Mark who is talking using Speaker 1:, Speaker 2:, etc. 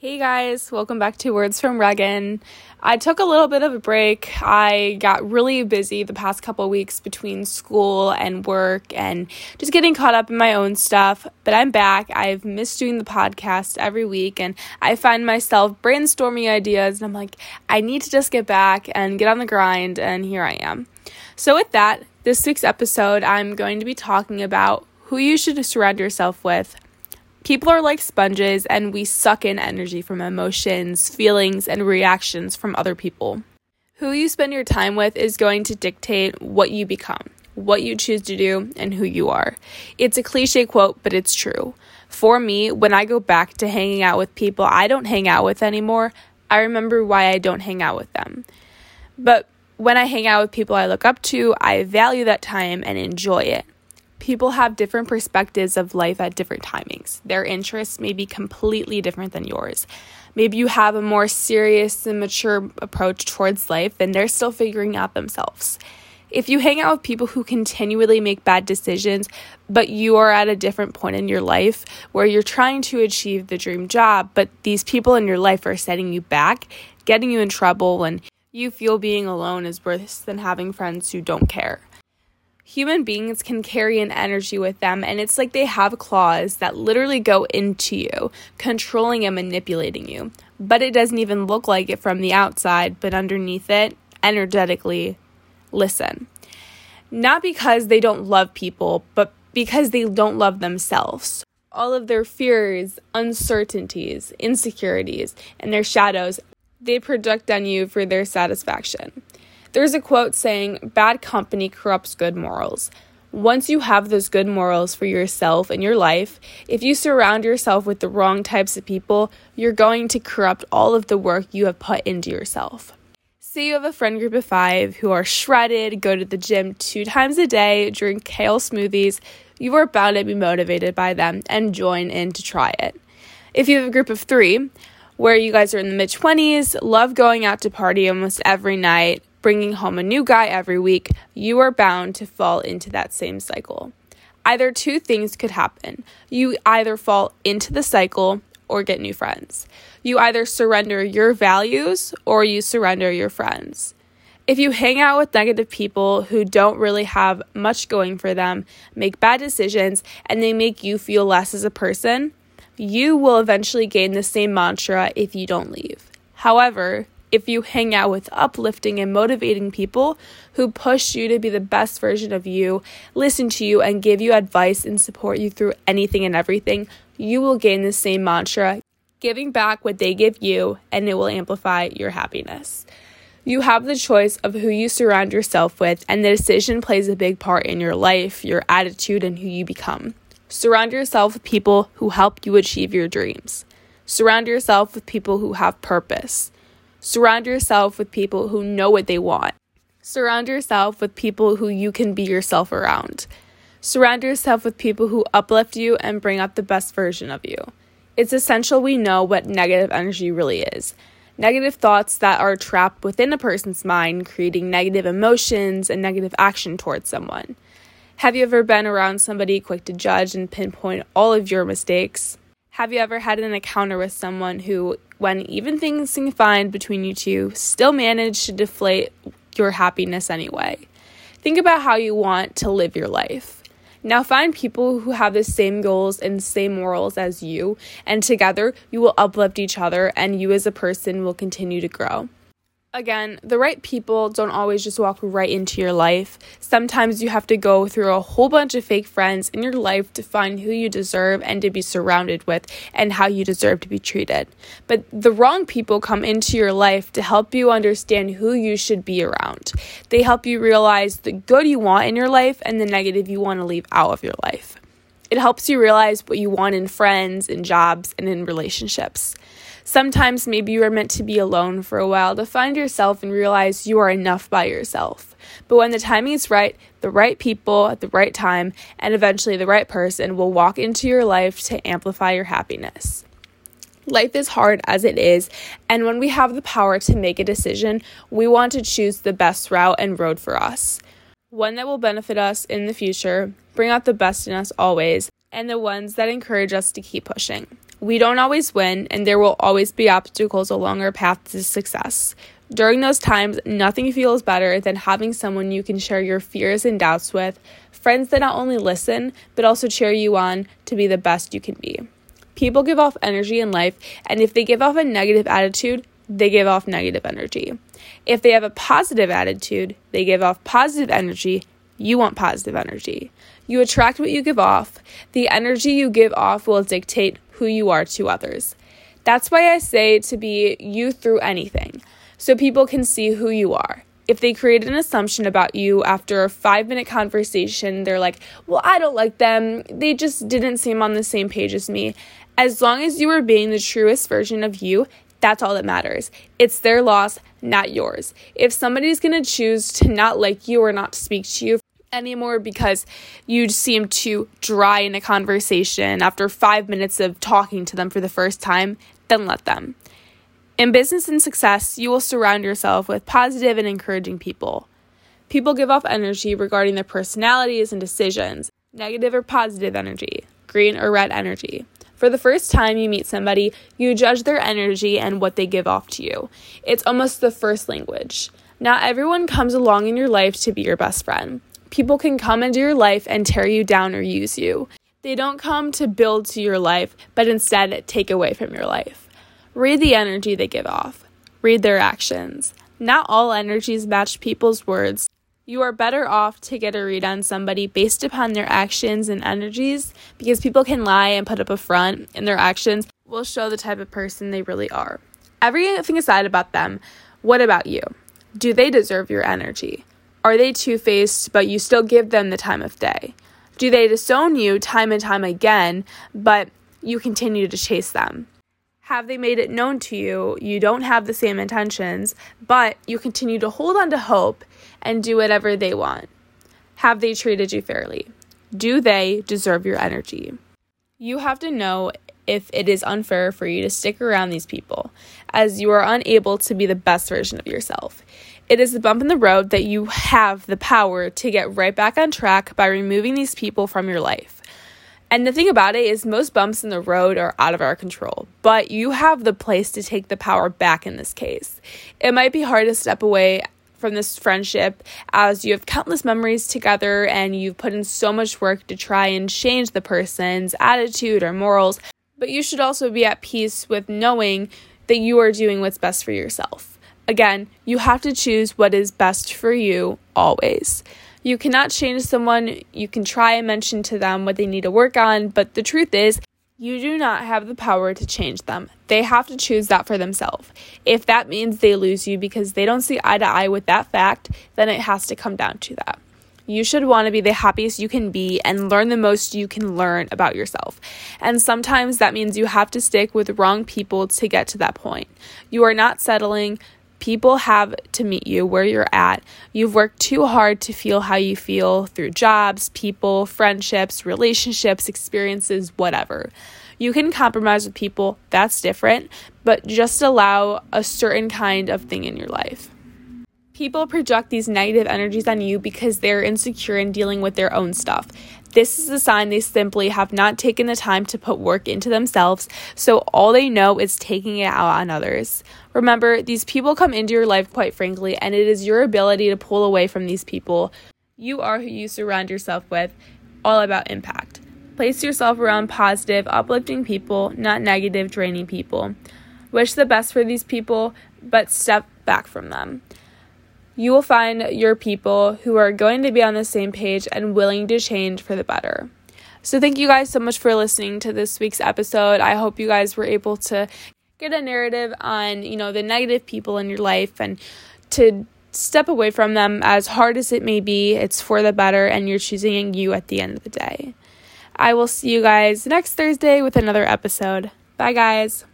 Speaker 1: Hey guys, welcome back to Words from Reagan. I took a little bit of a break. I got really busy the past couple weeks between school and work and just getting caught up in my own stuff. But I'm back. I've missed doing the podcast every week and I find myself brainstorming ideas and I'm like, I need to just get back and get on the grind. And here I am. So, with that, this week's episode, I'm going to be talking about who you should surround yourself with People are like sponges, and we suck in energy from emotions, feelings, and reactions from other people. Who you spend your time with is going to dictate what you become, what you choose to do, and who you are. It's a cliche quote, but it's true. For me, when I go back to hanging out with people I don't hang out with anymore, I remember why I don't hang out with them. But when I hang out with people I look up to, I value that time and enjoy it people have different perspectives of life at different timings. Their interests may be completely different than yours. Maybe you have a more serious and mature approach towards life, and they're still figuring out themselves. If you hang out with people who continually make bad decisions, but you are at a different point in your life where you're trying to achieve the dream job, but these people in your life are setting you back, getting you in trouble, and you feel being alone is worse than having friends who don't care human beings can carry an energy with them, and it's like they have claws that literally go into you, controlling and manipulating you. But it doesn't even look like it from the outside, but underneath it, energetically, listen. Not because they don't love people, but because they don't love themselves. All of their fears, uncertainties, insecurities, and their shadows, they project on you for their satisfaction. There's a quote saying, Bad company corrupts good morals. Once you have those good morals for yourself and your life, if you surround yourself with the wrong types of people, you're going to corrupt all of the work you have put into yourself. Say you have a friend group of five who are shredded, go to the gym two times a day, drink kale smoothies, you are bound to be motivated by them and join in to try it. If you have a group of three, where you guys are in the mid 20s, love going out to party almost every night, bringing home a new guy every week, you are bound to fall into that same cycle. Either two things could happen. You either fall into the cycle or get new friends. You either surrender your values or you surrender your friends. If you hang out with negative people who don't really have much going for them, make bad decisions, and they make you feel less as a person, you will eventually gain the same mantra if you don't leave. However, if you hang out with uplifting and motivating people who push you to be the best version of you, listen to you, and give you advice and support you through anything and everything, you will gain the same mantra, giving back what they give you, and it will amplify your happiness. You have the choice of who you surround yourself with, and the decision plays a big part in your life, your attitude, and who you become. Surround yourself with people who help you achieve your dreams. Surround yourself with people who have purpose. Surround yourself with people who know what they want. Surround yourself with people who you can be yourself around. Surround yourself with people who uplift you and bring up the best version of you. It's essential we know what negative energy really is. Negative thoughts that are trapped within a person's mind, creating negative emotions and negative action towards someone. Have you ever been around somebody quick to judge and pinpoint all of your mistakes? Have you ever had an encounter with someone who, when even things seem fine between you two, still managed to deflate your happiness anyway? Think about how you want to live your life. Now find people who have the same goals and same morals as you, and together you will uplift each other and you as a person will continue to grow. Again, the right people don't always just walk right into your life. Sometimes you have to go through a whole bunch of fake friends in your life to find who you deserve and to be surrounded with and how you deserve to be treated. But the wrong people come into your life to help you understand who you should be around. They help you realize the good you want in your life and the negative you want to leave out of your life. It helps you realize what you want in friends, in jobs, and in relationships. Sometimes maybe you are meant to be alone for a while to find yourself and realize you are enough by yourself. But when the timing is right, the right people at the right time, and eventually the right person will walk into your life to amplify your happiness. Life is hard as it is, and when we have the power to make a decision, we want to choose the best route and road for us. One that will benefit us in the future, bring out the best in us always, and the ones that encourage us to keep pushing. We don't always win, and there will always be obstacles along our path to success. During those times, nothing feels better than having someone you can share your fears and doubts with, friends that not only listen, but also cheer you on to be the best you can be. People give off energy in life, and if they give off a negative attitude, they give off negative energy. If they have a positive attitude, they give off positive energy. You want positive energy. You attract what you give off. The energy you give off will dictate who you are to others. That's why I say to be you through anything, so people can see who you are. If they create an assumption about you after a five minute conversation, they're like, well, I don't like them. They just didn't seem on the same page as me. As long as you are being the truest version of you, that's all that matters. It's their loss, not yours. If somebody's gonna choose to not like you or not speak to you anymore because you seem too dry in a conversation after five minutes of talking to them for the first time, then let them. In business and success, you will surround yourself with positive and encouraging people. People give off energy regarding their personalities and decisions negative or positive energy, green or red energy. For the first time you meet somebody, you judge their energy and what they give off to you. It's almost the first language. Not everyone comes along in your life to be your best friend. People can come into your life and tear you down or use you. They don't come to build to your life, but instead take away from your life. Read the energy they give off, read their actions. Not all energies match people's words. You are better off to get a read on somebody based upon their actions and energies because people can lie and put up a front, and their actions will show the type of person they really are. Everything aside about them, what about you? Do they deserve your energy? Are they two faced, but you still give them the time of day? Do they disown you time and time again, but you continue to chase them? Have they made it known to you you don't have the same intentions, but you continue to hold on to hope and do whatever they want? Have they treated you fairly? Do they deserve your energy? You have to know if it is unfair for you to stick around these people, as you are unable to be the best version of yourself. It is the bump in the road that you have the power to get right back on track by removing these people from your life. And the thing about it is, most bumps in the road are out of our control, but you have the place to take the power back in this case. It might be hard to step away from this friendship as you have countless memories together and you've put in so much work to try and change the person's attitude or morals, but you should also be at peace with knowing that you are doing what's best for yourself. Again, you have to choose what is best for you always. You cannot change someone. You can try and mention to them what they need to work on, but the truth is, you do not have the power to change them. They have to choose that for themselves. If that means they lose you because they don't see eye to eye with that fact, then it has to come down to that. You should want to be the happiest you can be and learn the most you can learn about yourself. And sometimes that means you have to stick with wrong people to get to that point. You are not settling People have to meet you where you're at. You've worked too hard to feel how you feel through jobs, people, friendships, relationships, experiences, whatever. You can compromise with people, that's different, but just allow a certain kind of thing in your life. People project these negative energies on you because they're insecure in dealing with their own stuff. This is a sign they simply have not taken the time to put work into themselves, so all they know is taking it out on others. Remember, these people come into your life quite frankly, and it is your ability to pull away from these people. You are who you surround yourself with, all about impact. Place yourself around positive, uplifting people, not negative, draining people. Wish the best for these people, but step back from them you will find your people who are going to be on the same page and willing to change for the better. So, thank you guys so much for listening to this week's episode. I hope you guys were able to get a narrative on, you know, the negative people in your life and to step away from them as hard as it may be. It's for the better, and you're choosing you at the end of the day. I will see you guys next Thursday with another episode. Bye, guys.